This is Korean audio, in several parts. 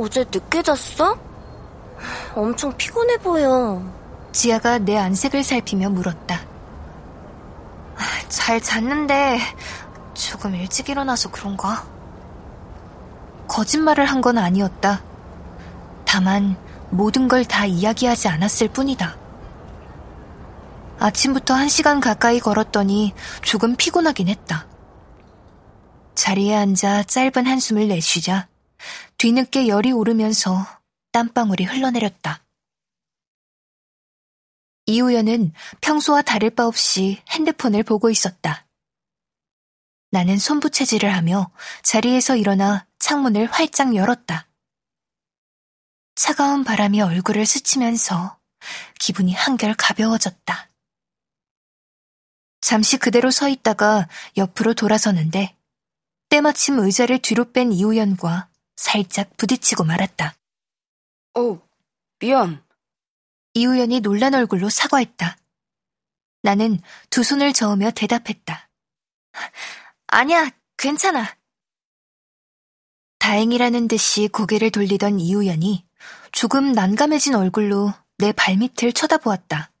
어제 늦게 잤어? 엄청 피곤해 보여. 지아가 내 안색을 살피며 물었다. 잘 잤는데 조금 일찍 일어나서 그런가? 거짓말을 한 건 아니었다. 다만 모든 걸 다 이야기하지 않았을 뿐이다. 아침부터 한 시간 가까이 걸었더니 조금 피곤하긴 했다. 자리에 앉아 짧은 한숨을 내쉬자 뒤늦게 열이 오르면서 땀방울이 흘러내렸다. 이우연은 평소와 다를 바 없이 핸드폰을 보고 있었다. 나는 손부채질을 하며 자리에서 일어나 창문을 활짝 열었다. 차가운 바람이 얼굴을 스치면서 기분이 한결 가벼워졌다. 잠시 그대로 서 있다가 옆으로 돌아서는데 때마침 의자를 뒤로 뺀 이우연과 살짝 부딪히고 말았다. 어, 미안. 이우연이 놀란 얼굴로 사과했다. 나는 두 손을 저으며 대답했다. 아니야, 괜찮아. 다행이라는 듯이 고개를 돌리던 이우연이 조금 난감해진 얼굴로 내 발밑을 쳐다보았다.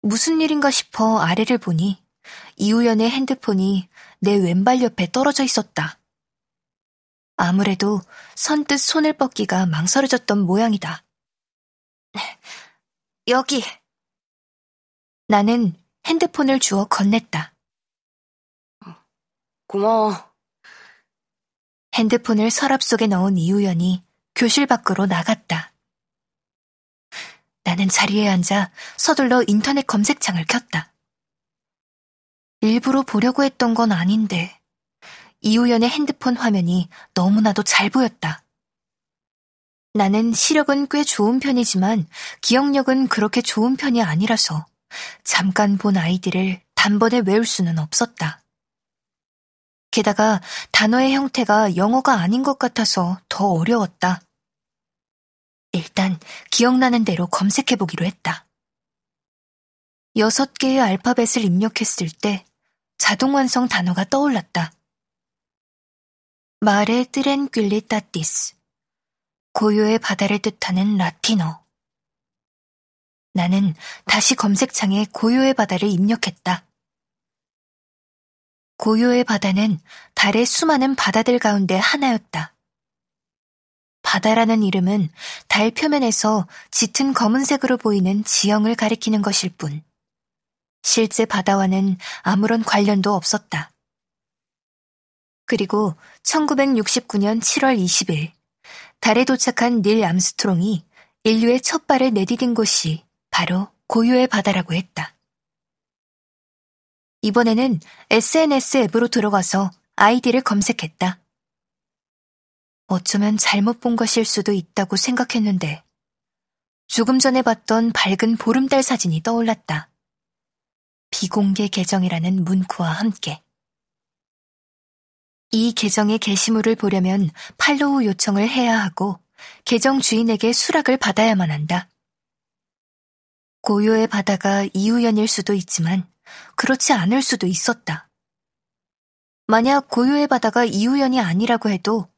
무슨 일인가 싶어 아래를 보니 이우연의 핸드폰이 내 왼발 옆에 떨어져 있었다. 아무래도 선뜻 손을 뻗기가 망설여졌던 모양이다. 여기. 나는 핸드폰을 주어 건넸다. 고마워. 핸드폰을 서랍 속에 넣은 이우연이 교실 밖으로 나갔다. 나는 자리에 앉아 서둘러 인터넷 검색창을 켰다. 일부러 보려고 했던 건 아닌데 이우연의 핸드폰 화면이 너무나도 잘 보였다. 나는 시력은 꽤 좋은 편이지만 기억력은 그렇게 좋은 편이 아니라서 잠깐 본 아이디를 단번에 외울 수는 없었다. 게다가 단어의 형태가 영어가 아닌 것 같아서 더 어려웠다. 일단 기억나는 대로 검색해 보기로 했다. 여섯 개의 알파벳을 입력했을 때 자동 완성 단어가 떠올랐다. 마레 뜨렌귤리 따티스. 고요의 바다를 뜻하는 라틴어. 나는 다시 검색창에 고요의 바다를 입력했다. 고요의 바다는 달의 수많은 바다들 가운데 하나였다. 바다라는 이름은 달 표면에서 짙은 검은색으로 보이는 지형을 가리키는 것일 뿐, 실제 바다와는 아무런 관련도 없었다. 그리고 1969년 7월 20일, 달에 도착한 닐 암스트롱이 인류의 첫 발을 내디딘 곳이 바로 고요의 바다라고 했다. 이번에는 SNS 앱으로 들어가서 아이디를 검색했다. 어쩌면 잘못 본 것일 수도 있다고 생각했는데 조금 전에 봤던 밝은 보름달 사진이 떠올랐다. 비공개 계정이라는 문구와 함께. 이 계정의 게시물을 보려면 팔로우 요청을 해야 하고 계정 주인에게 수락을 받아야만 한다. 고요의 바다가 이우연일 수도 있지만 그렇지 않을 수도 있었다. 만약 고요의 바다가 이우연이 아니라고 해도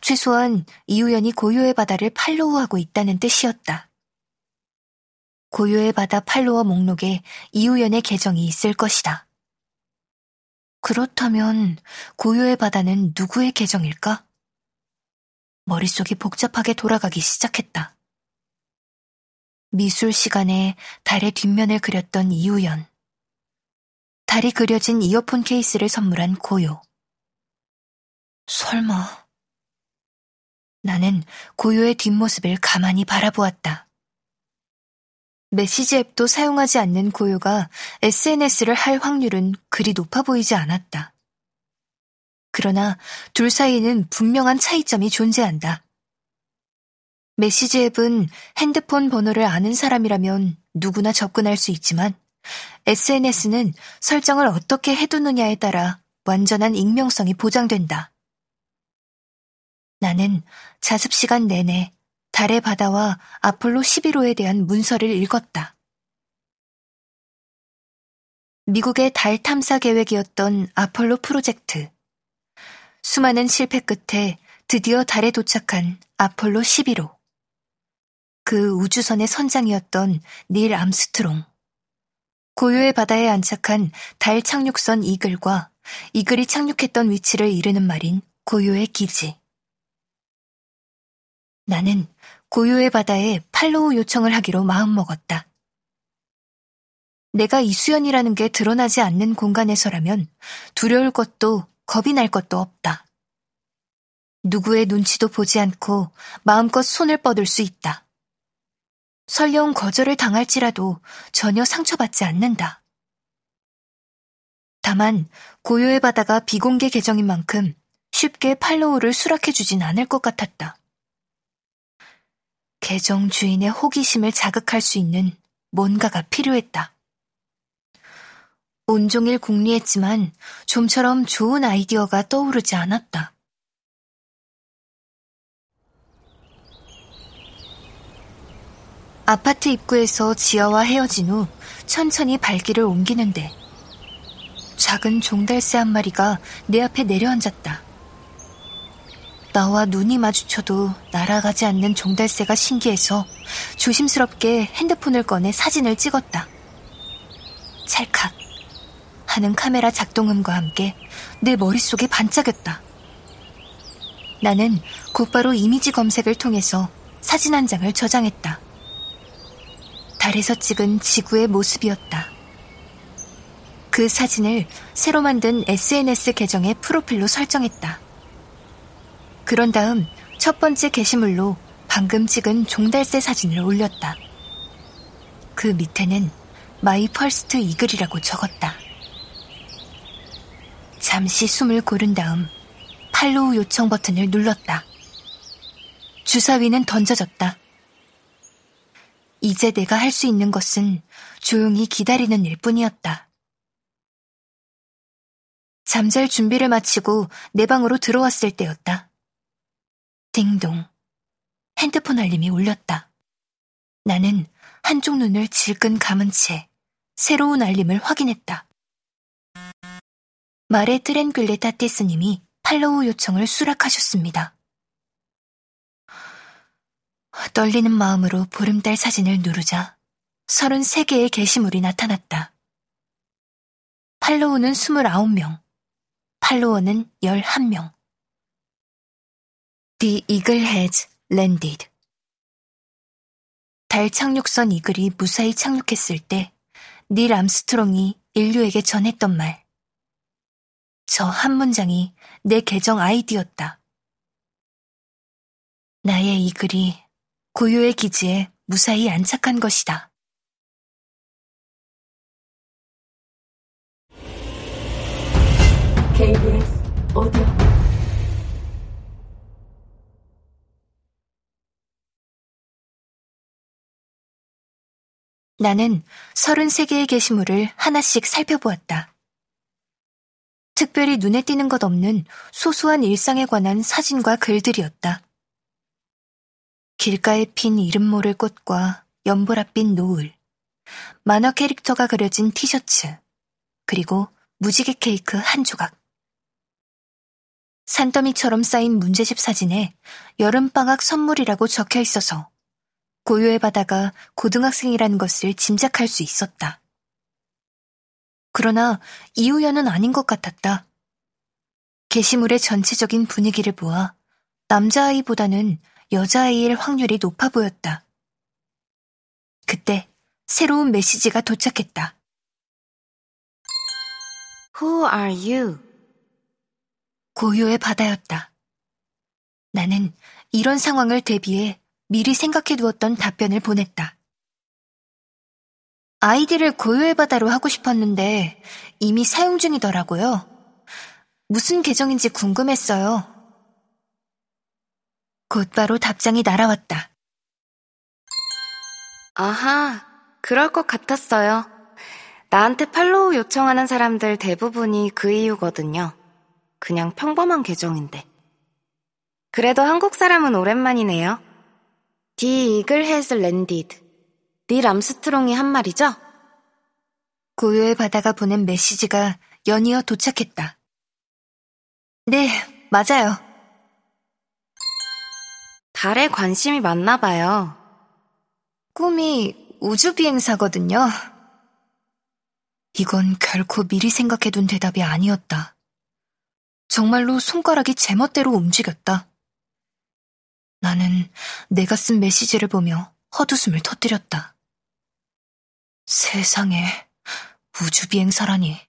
최소한 이우연이 고요의 바다를 팔로우하고 있다는 뜻이었다. 고요의 바다 팔로워 목록에 이우연의 계정이 있을 것이다. 그렇다면 고요의 바다는 누구의 계정일까? 머릿속이 복잡하게 돌아가기 시작했다. 미술 시간에 달의 뒷면을 그렸던 이우연. 달이 그려진 이어폰 케이스를 선물한 고요. 설마. 나는 고요의 뒷모습을 가만히 바라보았다. 메시지 앱도 사용하지 않는 고요가 SNS를 할 확률은 그리 높아 보이지 않았다. 그러나 둘 사이에는 분명한 차이점이 존재한다. 메시지 앱은 핸드폰 번호를 아는 사람이라면 누구나 접근할 수 있지만 SNS는 설정을 어떻게 해두느냐에 따라 완전한 익명성이 보장된다. 나는 자습 시간 내내 달의 바다와 아폴로 11호에 대한 문서를 읽었다. 미국의 달 탐사 계획이었던 아폴로 프로젝트. 수많은 실패 끝에 드디어 달에 도착한 아폴로 11호. 그 우주선의 선장이었던 닐 암스트롱. 고요의 바다에 안착한 달 착륙선 이글과 이글이 착륙했던 위치를 이르는 말인 고요의 기지. 나는 고요의 바다에 팔로우 요청을 하기로 마음먹었다. 내가 이수연이라는 게 드러나지 않는 공간에서라면 두려울 것도 겁이 날 것도 없다. 누구의 눈치도 보지 않고 마음껏 손을 뻗을 수 있다. 설령 거절을 당할지라도 전혀 상처받지 않는다. 다만 고요의 바다가 비공개 계정인 만큼 쉽게 팔로우를 수락해주진 않을 것 같았다. 계정 주인의 호기심을 자극할 수 있는 뭔가가 필요했다. 온종일 궁리했지만 좀처럼 좋은 아이디어가 떠오르지 않았다. 아파트 입구에서 지아와 헤어진 후 천천히 발길을 옮기는데 작은 종달새 한 마리가 내 앞에 내려앉았다. 나와 눈이 마주쳐도 날아가지 않는 종달새가 신기해서 조심스럽게 핸드폰을 꺼내 사진을 찍었다. 찰칵 하는 카메라 작동음과 함께 내 머릿속에 반짝였다. 나는 곧바로 이미지 검색을 통해서 사진 한 장을 저장했다. 달에서 찍은 지구의 모습이었다. 그 사진을 새로 만든 SNS 계정의 프로필로 설정했다. 그런 다음 첫 번째 게시물로 방금 찍은 종달새 사진을 올렸다. 그 밑에는 My first eagle이라고 적었다. 잠시 숨을 고른 다음 팔로우 요청 버튼을 눌렀다. 주사위는 던져졌다. 이제 내가 할 수 있는 것은 조용히 기다리는 일 뿐이었다. 잠잘 준비를 마치고 내 방으로 들어왔을 때였다. 딩동. 핸드폰 알림이 울렸다. 나는 한쪽 눈을 질끈 감은 채 새로운 알림을 확인했다. 마레 트렌글레 타테스님이 팔로우 요청을 수락하셨습니다. 떨리는 마음으로 보름달 사진을 누르자 33개의 게시물이 나타났다. 팔로우는 29명, 팔로워는 11명. The Eagle has landed. 달 착륙선 이글이 무사히 착륙했을 때 닐 암스트롱이 인류에게 전했던 말. 저 한 문장이 내 계정 아이디였다. 나의 이글이 고요의 기지에 무사히 안착한 것이다. KBS 오디오 나는 33개의 게시물을 하나씩 살펴보았다. 특별히 눈에 띄는 것 없는 소소한 일상에 관한 사진과 글들이었다. 길가에 핀 이름 모를 꽃과 연보랏빛 노을, 만화 캐릭터가 그려진 티셔츠, 그리고 무지개 케이크 한 조각. 산더미처럼 쌓인 문제집 사진에 여름방학 선물이라고 적혀 있어서 고요의 바다가 고등학생이라는 것을 짐작할 수 있었다. 그러나 이우연은 아닌 것 같았다. 게시물의 전체적인 분위기를 보아 남자아이보다는 여자아이일 확률이 높아 보였다. 그때 새로운 메시지가 도착했다. Who are you? 고요의 바다였다. 나는 이런 상황을 대비해 미리 생각해 두었던 답변을 보냈다. 아이디를 고요의 바다로 하고 싶었는데 이미 사용 중이더라고요. 무슨 계정인지 궁금했어요. 곧바로 답장이 날아왔다. 아하, 그럴 것 같았어요. 나한테 팔로우 요청하는 사람들 대부분이 그 이유거든요. 그냥 평범한 계정인데. 그래도 한국 사람은 오랜만이네요. The Eagle has landed. 닐 암스트롱이 한 말이죠? 고요의 바다가 보낸 메시지가 연이어 도착했다. 네, 맞아요. 달에 관심이 많나 봐요. 꿈이 우주비행사거든요. 이건 결코 미리 생각해둔 대답이 아니었다. 정말로 손가락이 제멋대로 움직였다. 나는 내가 쓴 메시지를 보며 헛웃음을 터뜨렸다. 세상에, 우주비행사라니.